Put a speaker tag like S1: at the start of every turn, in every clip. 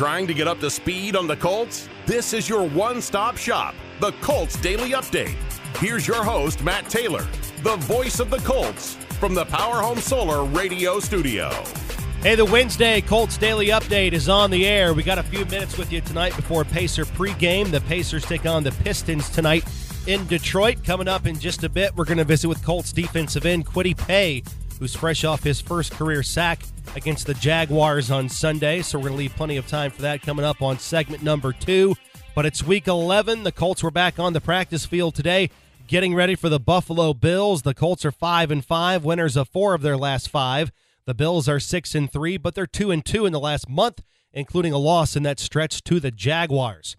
S1: Trying to get up to speed on the Colts? This is your one stop shop, the Colts Daily Update. Here's your host, Matt Taylor, the voice of the Colts, from the Power Home Solar Radio Studio.
S2: Hey, the Wednesday Colts Daily Update is on the air. We got a few minutes with you tonight before Pacer pregame. The Pacers take on the Pistons tonight in Detroit. Coming up in just a bit, we're going to visit with Colts defensive end Kwity Paye, who's fresh off his first career sack against the Jaguars on Sunday. So we're going to leave plenty of time for that coming up on segment number two. But it's week 11. The Colts were back on the practice field today, getting ready for the Buffalo Bills. The Colts are five and five, winners of four of their last five. The Bills are six and three, but they're two and two in the last month, including a loss in that stretch to the Jaguars.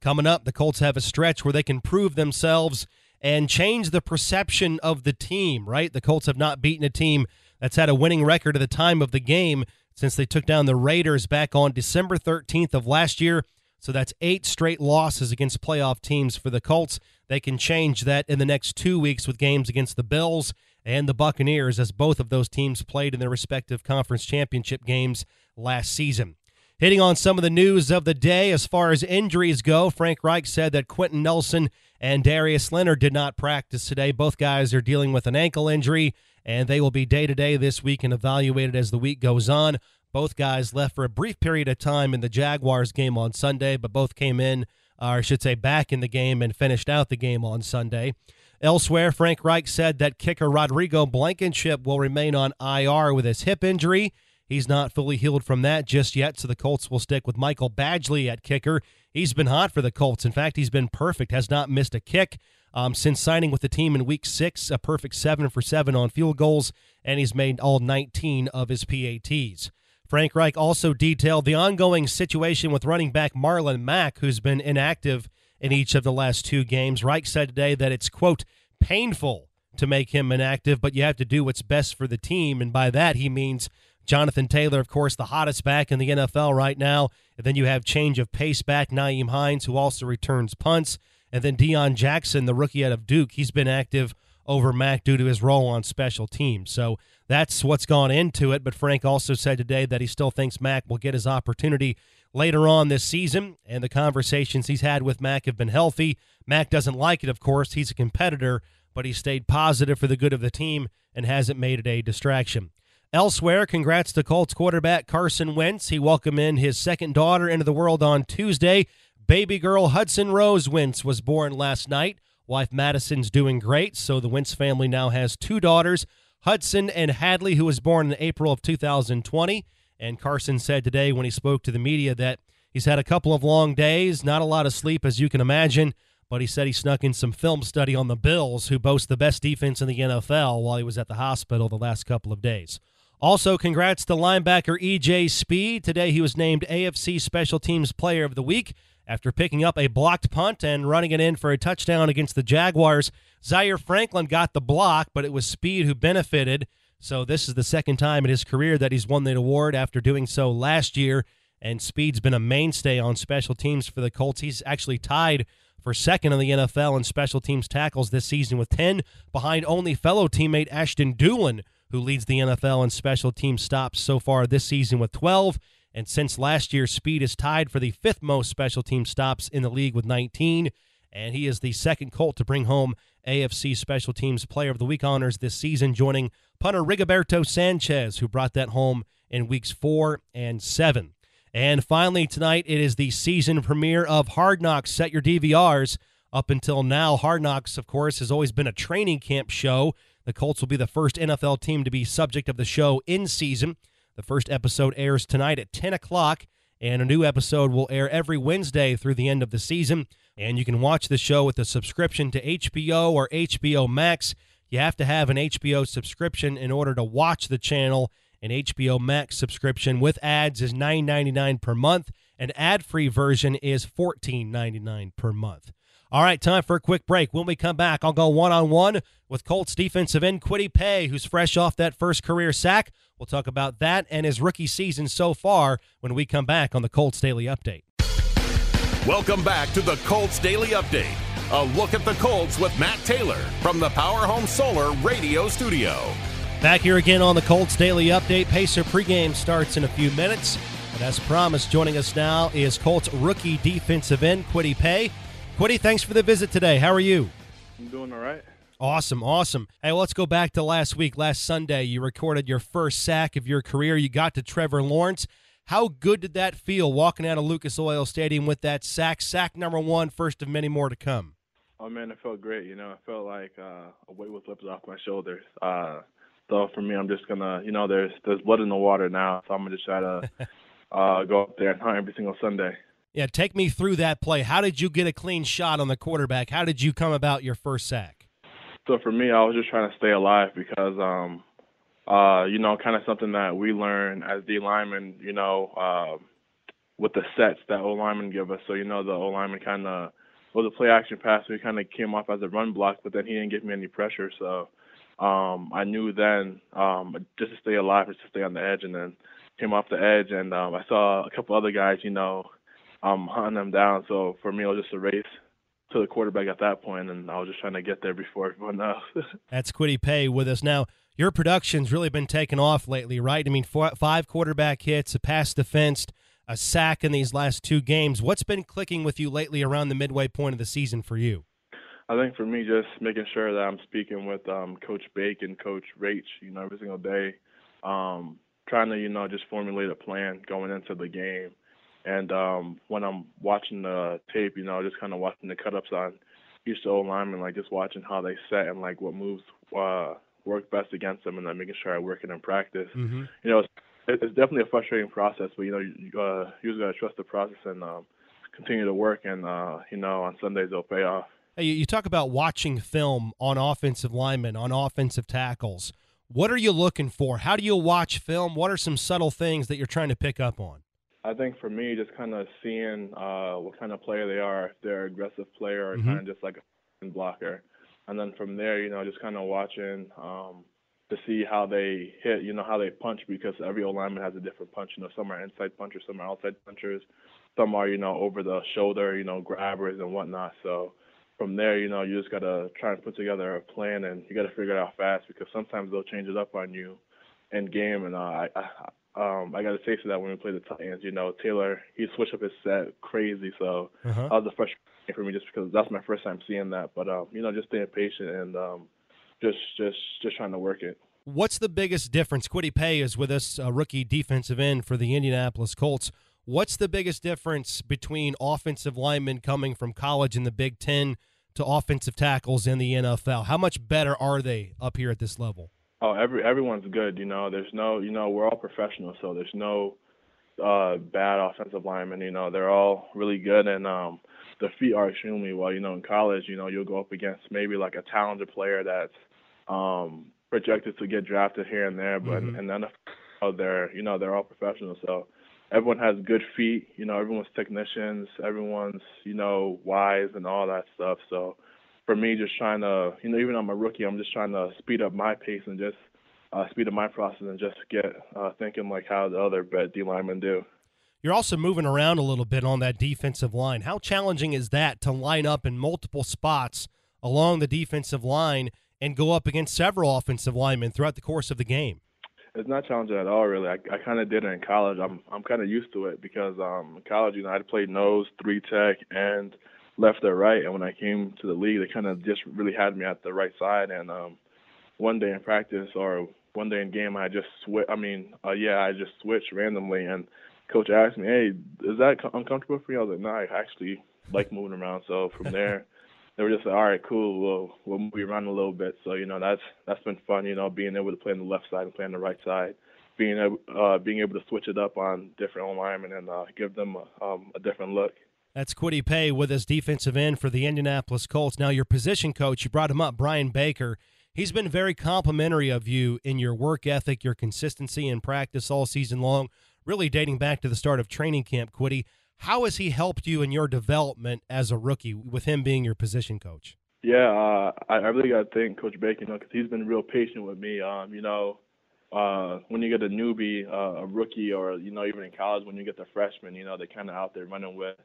S2: Coming up, the Colts have a stretch where they can prove themselves and change the perception of the team, right? The Colts have not beaten a team that's had a winning record at the time of the game since they took down the Raiders back on December 13th of last year. So that's eight straight losses against playoff teams for the Colts. They can change that in the next two weeks with games against the Bills and the Buccaneers, as both of those teams played in their respective conference championship games last season. Hitting on some of the news of the day as far as injuries go, Frank Reich said that Quenton Nelson and Darius Leonard did not practice today. Both guys are dealing with an ankle injury and they will be day to day this week and evaluated as the week goes on. Both guys left for a brief period of time in the Jaguars game on Sunday, but both came in, or I should say, back in the game and finished out the game on Sunday. Elsewhere, Frank Reich said that kicker Rodrigo Blankenship will remain on IR with his hip injury. He's not fully healed from that just yet, so the Colts will stick with Michael Badgley at kicker. He's been hot for the Colts. In fact, he's been perfect, has not missed a kick um, since signing with the team in week six, a perfect seven for seven on field goals, and he's made all 19 of his PATs. Frank Reich also detailed the ongoing situation with running back Marlon Mack, who's been inactive in each of the last two games. Reich said today that it's, quote, painful to make him inactive, but you have to do what's best for the team. And by that, he means Jonathan Taylor, of course, the hottest back in the NFL right now. And then you have change of pace back, Nyheim Hines, who also returns punts. And then Deon Jackson, the rookie out of Duke, he's been active over Mack due to his role on special teams. So that's what's gone into it. But Frank also said today that he still thinks Mack will get his opportunity later on this season. And the conversations he's had with Mack have been healthy. Mack doesn't like it, of course. He's a competitor, but he stayed positive for the good of the team and hasn't made it a distraction. Elsewhere, congrats to Colts quarterback Carson Wentz. He welcomed in his second daughter into the world on Tuesday. Baby girl Hudson Rose Wentz was born last night. Wife Madison's doing great, so the Wentz family now has two daughters, Hudson and Hadley, who was born in April of 2020. And Carson said today when he spoke to the media that he's had a couple of long days, not a lot of sleep, as you can imagine, but he said he snuck in some film study on the Bills, who boast the best defense in the NFL, while he was at the hospital the last couple of days. Also, congrats to linebacker EJ Speed. Today he was named AFC Special Teams Player of the Week after picking up a blocked punt and running it in for a touchdown against the Jaguars. Zaire Franklin got the block, but it was Speed who benefited. So this is the second time in his career that he's won the award after doing so last year. And Speed's been a mainstay on special teams for the Colts. He's actually tied for second in the NFL in special teams tackles this season with 10, behind only fellow teammate Ashton Dulin, who leads the NFL in special team stops so far this season with 12. And since last year, Speed is tied for the fifth most special team stops in the league with 19. And he is the second Colt to bring home AFC Special Teams Player of the Week honors this season, joining punter Rigoberto Sanchez, who brought that home in weeks four and seven. And finally, tonight, it is the season premiere of Hard Knocks. Set your DVRs. Up until now, Hard Knocks, of course, has always been a training camp show. The Colts will be the first NFL team to be subject of the show in season. The first episode airs tonight at 10 o'clock, and a new episode will air every Wednesday through the end of the season. And you can watch the show with a subscription to HBO or HBO Max. You have to have an HBO subscription in order to watch the channel. An HBO Max subscription with ads is $9.99 per month. An ad-free version is $14.99 per month. All right, time for a quick break. When we come back, I'll go one on one with Colts defensive end Kwity Paye, who's fresh off that first career sack. We'll talk about that and his rookie season so far when we come back on the Colts Daily Update.
S1: Welcome back to the Colts Daily Update. A look at the Colts with Matt Taylor from the Power Home Solar Radio Studio.
S2: Back here again on the Colts Daily Update. Pacer pregame starts in a few minutes. And as promised, joining us now is Colts rookie defensive end Kwity Paye. Kwity, thanks for the visit today. How are you?
S3: I'm doing all right.
S2: Awesome, awesome. Hey, well, let's go back to last week. Last Sunday, you recorded your first sack of your career. You got to Trevor Lawrence. How good did that feel walking out of Lucas Oil Stadium with that sack? Sack number one, first of many more to come.
S3: Oh man, it felt great. You know, it felt like uh, a weight was lifted off my shoulders. Uh, so for me, I'm just gonna, you know, there's there's blood in the water now, so I'm gonna just try to uh, go up there and hunt every single Sunday.
S2: Yeah, take me through that play. How did you get a clean shot on the quarterback? How did you come about your first sack?
S3: So for me, I was just trying to stay alive because, um, uh, you know, kind of something that we learn as D linemen, you know, uh, with the sets that O linemen give us. So you know, the O lineman kind of was a play action pass, so he kind of came off as a run block, but then he didn't give me any pressure. So um, I knew then um, just to stay alive, just to stay on the edge, and then came off the edge, and um, I saw a couple other guys, you know, um, hunting them down. So for me, it was just a race to the quarterback at that point, and I was just trying to get there before everyone else.
S2: That's Kwity Paye with us now. Your production's really been taken off lately, right? I mean, four, five quarterback hits, a pass defensed, a sack in these last two games. What's been clicking with you lately around the midway point of the season for you?
S3: I think for me, just making sure that I'm speaking with um, Coach Bake and Coach Rach, you know, every single day, um, trying to, you know, just formulate a plan going into the game. And um, when I'm watching the tape, you know, just kind of watching the cut ups on each old lineman, like just watching how they set and like what moves uh, work best against them, and then making sure I work it in practice.
S2: Mm-hmm.
S3: You know, it's, it's definitely a frustrating process, but you know, you, uh, you just gotta trust the process and um, continue to work, and uh, you know, on Sundays it'll pay off.
S2: Hey, you talk about watching film on offensive linemen, on offensive tackles. What are you looking for? How do you watch film? What are some subtle things that you're trying to pick up on?
S3: I think for me, just kind of seeing uh, what kind of player they are, if they're an aggressive player or
S2: Mhm.
S3: kind of just like a blocker. And then from there, you know, just kind of watching um, to see how they hit, you know, how they punch because every alignment has a different punch. You know, some are inside punchers, some are outside punchers, some are, you know, over the shoulder, you know, grabbers and whatnot. So from there, you know, you just gotta try and put together a plan, and you gotta figure it out fast because sometimes they'll change it up on you in game. And uh, I, I, um, I got a taste of that when we played the Titans. You know, Taylor he switched up his set crazy, so
S2: Uh-huh.
S3: that was a frustrating for me just because that's my first time seeing that. But um, you know, just staying patient and um, just just just trying to work it.
S2: What's the biggest difference? Kwity Paye is with us, a rookie defensive end for the Indianapolis Colts. What's the biggest difference between offensive linemen coming from college in the Big Ten to offensive tackles in the NFL? How much better are they up here at this level?
S3: Oh, every everyone's good. You know, there's no, you know, we're all professionals, so there's no uh, bad offensive linemen. You know, they're all really good, and um, their feet are extremely well. You know, in college, you know, you'll go up against maybe like a talented player that's um, projected to get drafted here and there, but
S2: Mhm.
S3: in the NFL, they're, you know, they're all professionals. So everyone has good feet. You know, everyone's technicians. Everyone's, you know, wise and all that stuff. So for me, just trying to, you know, even I'm a rookie, I'm just trying to speed up my pace and just uh, speed up my process and just get uh, thinking like how the other bet D linemen do.
S2: You're also moving around a little bit on that defensive line. How challenging is that to line up in multiple spots along the defensive line and go up against several offensive linemen throughout the course of the game?
S3: It's not challenging at all, really. I, I kind of did it in college. I'm I'm kind of used to it because um, in college, you know, I played nose, three tech, and left or right. And when I came to the league, they kind of just really had me at the right side. And um, one day in practice or one day in game, I just switch. I mean, uh, yeah, I just switched randomly, and coach asked me, "Hey, is that co- uncomfortable for you?" I was like, "No, I actually like moving around." So from there, they were just like, "All right, cool. We'll we'll move around a little bit." So you know, that's that's been fun. You know, being able to play on the left side and play on the right side, being uh, being able to switch it up on different alignment and uh, give them a, um, a different look.
S2: That's Kwity Paye with us, defensive end for the Indianapolis Colts. Now, your position coach, you brought him up, Brian Baker. He's been very complimentary of you in your work ethic, your consistency in practice all season long, really dating back to the start of training camp, Kwity. How has he helped you in your development as a rookie with him being your position coach?
S3: Yeah, uh, I, I really got to thank Coach Baker, you know, because he's been real patient with me. Um, you know, uh, when you get a newbie, uh, a rookie, or you know, even in college, when you get the freshman, you know, they're kind of out there running with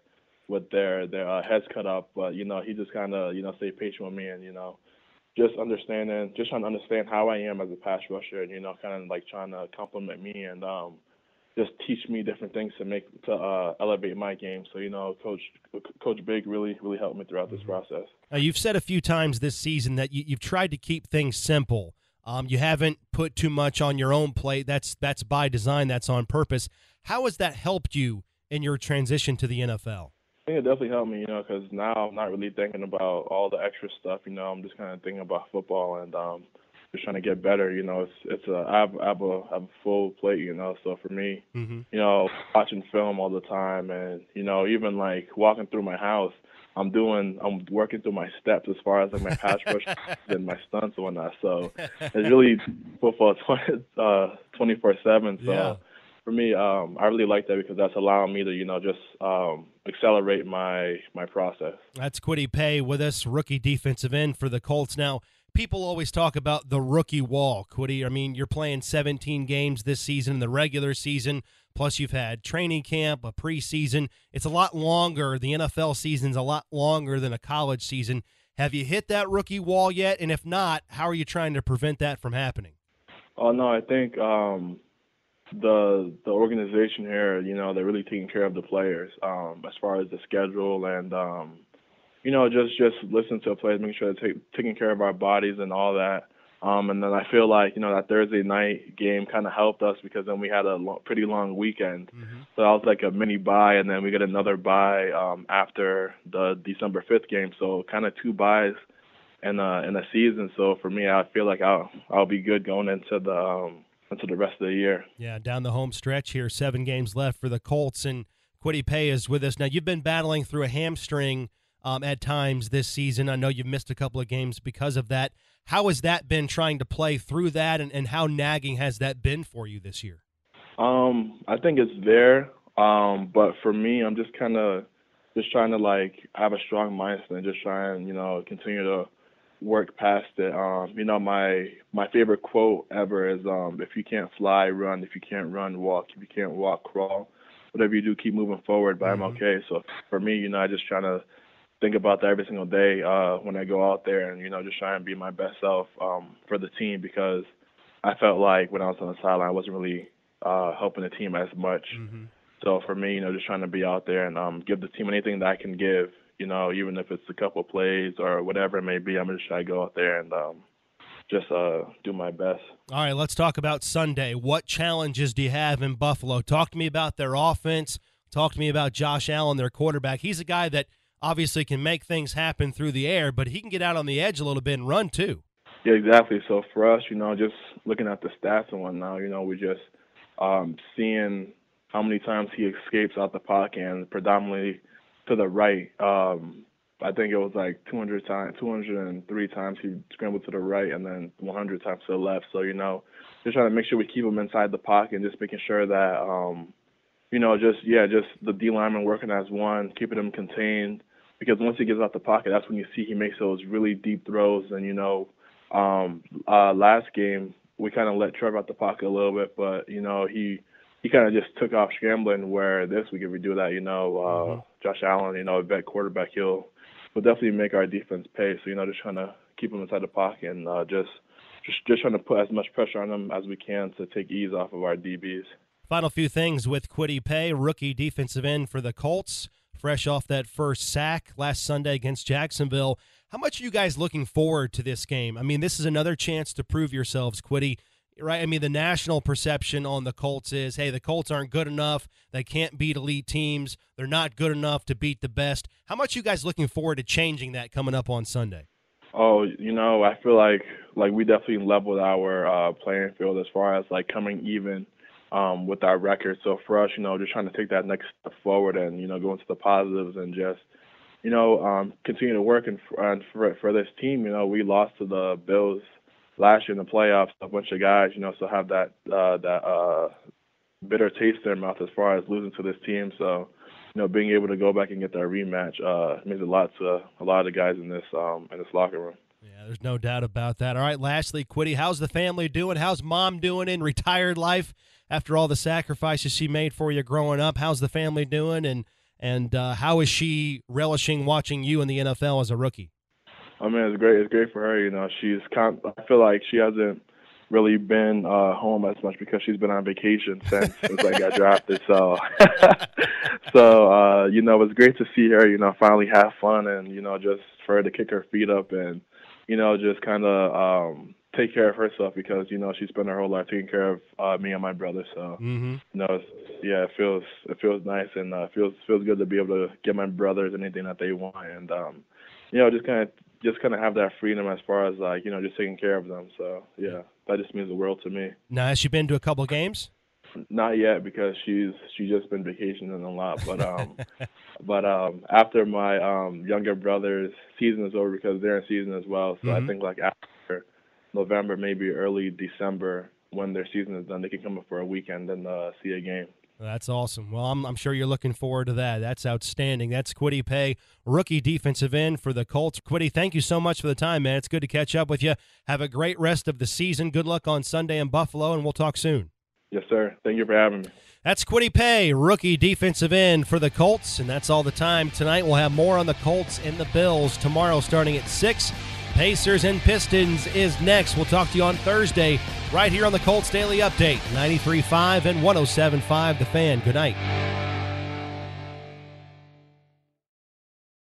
S3: with their their uh, heads cut up. But you know, he just kind of you know stay patient with me, and you know, just understanding, just trying to understand how I am as a pass rusher, and you know, kind of like trying to compliment me and um, just teach me different things to make to uh, elevate my game. So you know, coach Coach Big really really helped me throughout this mm-hmm. process.
S2: Now, you've said a few times this season that you, have tried to keep things simple. Um, you haven't put too much on your own plate. That's that's by design. That's on purpose. How has that helped you in your transition to the NFL?
S3: I think it definitely helped me, you know, because now I'm not really thinking about all the extra stuff. You know, I'm just kind of thinking about football and um, just trying to get better. You know, it's it's a I have, I have a I have a full plate. You know, so for me, mm-hmm. you know, watching film all the time and you know even like walking through my house, I'm doing I'm working through my steps as far as like my pass rush and my stunts and whatnot. So it's really football twenty four seven. So. Yeah. For me, um, I really like that because that's allowing me to, you know, just um, accelerate my my process.
S2: That's Kwity Paye with us, rookie defensive end for the Colts. Now, people always talk about the rookie wall, Kwity. I mean, you're playing 17 games this season in the regular season, plus you've had training camp, a preseason. It's a lot longer. The NFL season's a lot longer than a college season. Have you hit that rookie wall yet? And if not, how are you trying to prevent that from happening?
S3: Oh no, I think um, the the organization here, you know, they're really taking care of the players um, as far as the schedule and um, you know, just just listen to the players, making sure they're take, taking care of our bodies and all that. Um, and then I feel like you know that Thursday night game kind of helped us because then we had a lo- pretty long weekend. Mm-hmm. So that was like a mini bye, and then we get another bye um, after the December fifth game. So kind of two byes in a in a season. So for me, I feel like I'll I'll be good going into the um, into the rest of the year.
S2: Yeah, down the home stretch here, seven games left for the Colts, and Kwity Paye is with us now. You've been battling through a hamstring um, at times this season. I know you've missed a couple of games because of that. How has that been trying to play through that, and, and how nagging has that been for you this year?
S3: Um, I think it's there, um, but for me, I'm just kind of just trying to like have a strong mindset and just try and you know continue to work past it. Um, you know, my my favorite quote ever is um, if you can't fly, run. If you can't run, walk. If you can't walk, crawl. Whatever you do, keep moving forward. But mm-hmm. I'm okay. So for me, you know, I just trying to think about that every single day uh, when I go out there and you know just try and be my best self um, for the team because I felt like when I was on the sideline I wasn't really uh, helping the team as much. Mm-hmm. So for me, you know, just trying to be out there and um, give the team anything that I can give. You know, even if it's a couple of plays or whatever it may be, I'm just trying to go out there and um, just uh, do my best.
S2: All right, let's talk about Sunday. What challenges do you have in Buffalo? Talk to me about their offense. Talk to me about Josh Allen, their quarterback. He's a guy that – obviously can make things happen through the air, but he can get out on the edge a little bit and run too.
S3: Yeah, exactly. So for us, you know, just looking at the stats and whatnot, you know, we're just um, seeing how many times he escapes out the pocket and predominantly to the right. Um, I think it was like 200 times, 203 times he scrambled to the right, and then 100 times to the left. So you know, just trying to make sure we keep him inside the pocket and just making sure that, um, you know, just yeah, just the D lineman working as one, keeping him contained, because once he gets out the pocket, that's when you see he makes those really deep throws. And you know, um, uh, last game we kind of let Trevor out the pocket a little bit, but you know he he kind of just took off scrambling. Where this week, if we do that, you know, uh, mm-hmm. Josh Allen, you know, a vet quarterback, he'll will definitely make our defense pay. So you know, just trying to keep him inside the pocket and uh, just just just trying to put as much pressure on them as we can to take ease off of our DBs.
S2: Final few things with Kwity Paye, rookie defensive end for the Colts fresh off that first sack last Sunday against Jacksonville. How much are you guys looking forward to this game? I mean, this is another chance to prove yourselves, Kwity. Right? I mean, the national perception on the Colts is, hey, the Colts aren't good enough. They can't beat elite teams. They're not good enough to beat the best. How much you guys looking forward to changing that coming up on Sunday?
S3: Oh, you know, I feel like like we definitely leveled our uh, playing field as far as like coming even um, with our record. So for us, you know, just trying to take that next step forward and you know go into the positives and just you know um, continue to work and, and for for this team. You know, we lost to the Bills last year in the playoffs. A bunch of guys, you know, still have that uh, that uh, bitter taste in their mouth as far as losing to this team. So you know, being able to go back and get that rematch uh, means a lot to a lot of the guys in this um, in this locker room.
S2: Yeah, there's no doubt about that. All right, lastly, Kwity, how's the family doing? How's mom doing in retired life? after all the sacrifices she made for you growing up. How's the family doing, and and uh, how is she relishing watching you in the NFL as a rookie?
S3: I mean, it's great. It's great for her. You know, she's kind. I feel like she hasn't really been uh, home as much because she's been on vacation since since I got drafted. So, so uh, you know, it was great to see her. You know, finally have fun and you know, just for her to kick her feet up and you know, just kind of um, take care of herself because you know she spent her whole life taking care of uh, me and my brother. So,
S2: mm-hmm.
S3: you know, yeah, it feels it feels nice and uh, feels feels good to be able to get my brothers anything that they want and um, you know, just kind of just kind of have that freedom as far as like you know just taking care of them. So yeah, that just means the world to me.
S2: Now, has she been to a couple games?
S3: Not yet because she's she's just been vacationing a lot. But um, but um, after my um younger brother's season is over because they're in season as well. So
S2: mm-hmm.
S3: I think like after November, maybe early December, when their season is done, they can come up for a weekend and uh, see a game.
S2: That's awesome. Well, I'm, I'm, sure you're looking forward to that. That's outstanding. That's Kwity Paye, rookie defensive end for the Colts. Kwity, thank you so much for the time, man. It's good to catch up with you. Have a great rest of the season. Good luck on Sunday in Buffalo, and we'll talk soon.
S3: Yes, sir. Thank you for having me.
S2: That's Kwity Paye, rookie defensive end for the Colts, and that's all the time tonight. We'll have more on the Colts and the Bills tomorrow starting at 6. Pacers and Pistons is next. We'll talk to you on Thursday right here on the Colts Daily Update, 93.5 and 107.5 The Fan. Good night.